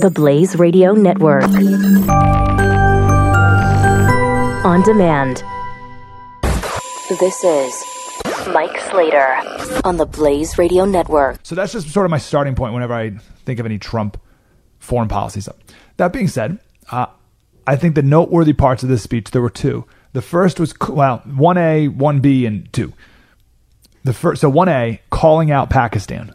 The Blaze Radio Network. On demand. This is Mike Slater on the Blaze Radio Network. So that's just sort of my starting point whenever I think of any Trump foreign policy stuff. That being said, uh, I think the noteworthy parts of this speech there were two. The first was well, one A, one B, and two. The first, so one A, calling out Pakistan,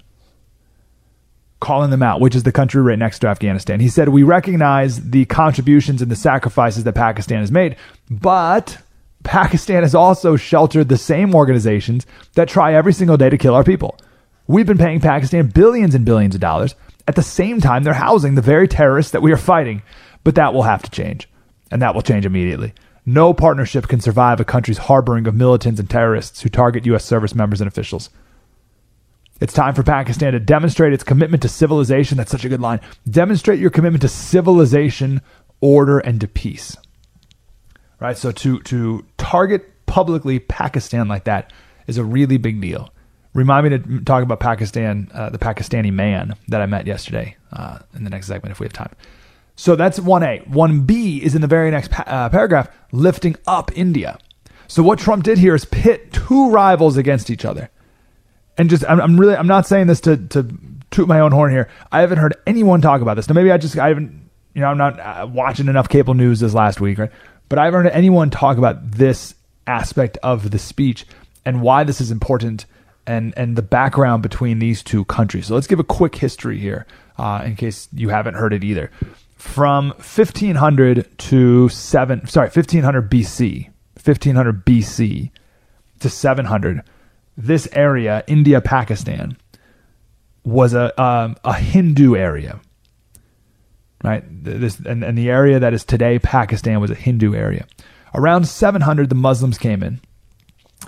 calling them out, which is the country right next to Afghanistan. He said, "We recognize the contributions and the sacrifices that Pakistan has made, but." Pakistan has also sheltered the same organizations that try every single day to kill our people. We've been paying Pakistan billions and billions of dollars. At the same time, they're housing the very terrorists that we are fighting. But that will have to change, and that will change immediately. No partnership can survive a country's harboring of militants and terrorists who target U.S. service members and officials. It's time for Pakistan to demonstrate its commitment to civilization. That's such a good line. Demonstrate your commitment to civilization, order, and to peace right? So to to target publicly Pakistan like that is a really big deal. Remind me to talk about Pakistan, uh, the Pakistani man that I met yesterday uh, in the next segment if we have time. So that's 1A. 1B is in the very next pa- uh, paragraph, lifting up India. So what Trump did here is pit two rivals against each other. And just, I'm, I'm really, I'm not saying this to, to toot my own horn here. I haven't heard anyone talk about this. Now, maybe I just, I haven't, you know, I'm not uh, watching enough cable news this last week, right? But I haven't heard anyone talk about this aspect of the speech and why this is important and and the background between these two countries. So let's give a quick history here, uh, in case you haven't heard it either. From 1500 to seven, sorry, 1500 BC, 1500 BC to 700, this area, India, Pakistan, was a um, a Hindu area right? This and, and the area that is today Pakistan was a Hindu area. Around 700, the Muslims came in,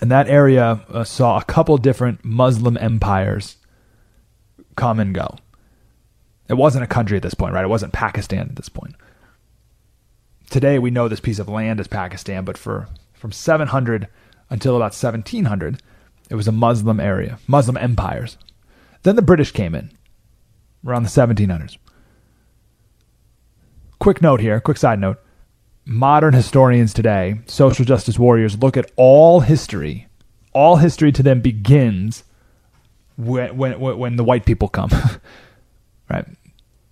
and that area uh, saw a couple different Muslim empires come and go. It wasn't a country at this point, right? It wasn't Pakistan at this point. Today, we know this piece of land is Pakistan, but for from 700 until about 1700, it was a Muslim area, Muslim empires. Then the British came in around the 1700s quick note here, quick side note. Modern historians today, social justice warriors, look at all history. All history to them begins when when when the white people come, right?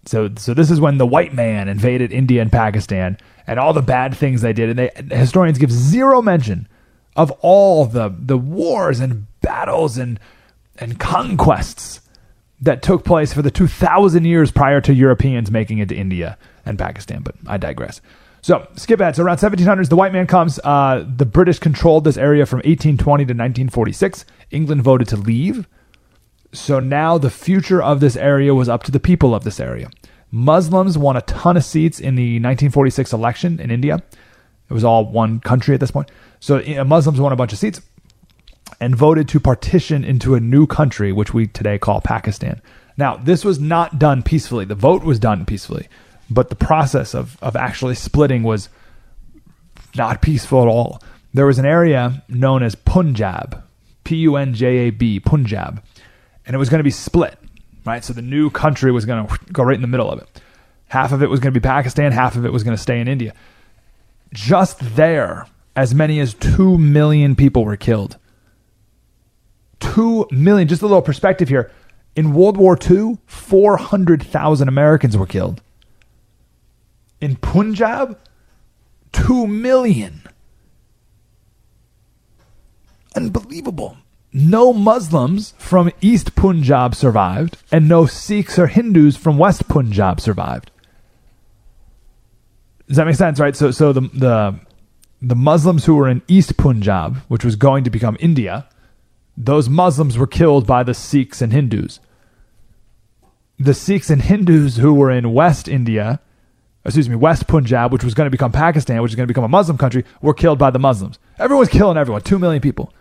So so this is when the white man invaded India and Pakistan and all the bad things they did, and they historians give zero mention of all the the wars and battles and and conquests that took place for the 2,000 years prior to Europeans making it to India and Pakistan, but I digress. So skip ahead. So around 1700s, the white man comes. Uh, the British controlled this area from 1820 to 1946. England voted to leave. So now the future of this area was up to the people of this area. Muslims won a ton of seats in the 1946 election in India. It was all one country at this point. So Muslims won a bunch of seats and voted to partition into a new country, which we today call Pakistan. Now, this was not done peacefully. The vote was done peacefully but the process of of actually splitting was not peaceful at all. There was an area known as Punjab, P U N J A B, Punjab, and it was going to be split, right? So the new country was going to go right in the middle of it. Half of it was going to be Pakistan, half of it was going to stay in India. Just there, as many as 2 million people were killed. 2 million, just a little perspective here. In World War II, 400,000 Americans were killed. In Punjab, 2 million. Unbelievable. No Muslims from East Punjab survived, and no Sikhs or Hindus from West Punjab survived. Does that make sense, right? So, so the the the Muslims who were in East Punjab, which was going to become India, those Muslims were killed by the Sikhs and Hindus. The Sikhs and Hindus who were in West India excuse me, West Punjab, which was going to become Pakistan, which is going to become a Muslim country, were killed by the Muslims. Everyone's killing everyone. Two million people.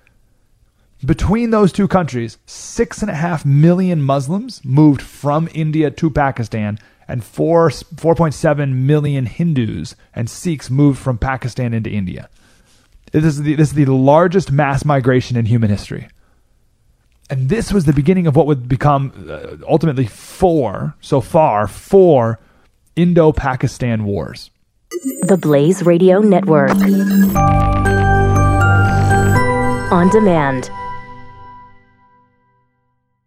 Between those two countries, six and a half million Muslims moved from India to Pakistan, and four 4.7 million Hindus and Sikhs moved from Pakistan into India. This is the, this is the largest mass migration in human history. And this was the beginning of what would become uh, ultimately four, so far, four Indo Pakistan Wars. The Blaze Radio Network. On demand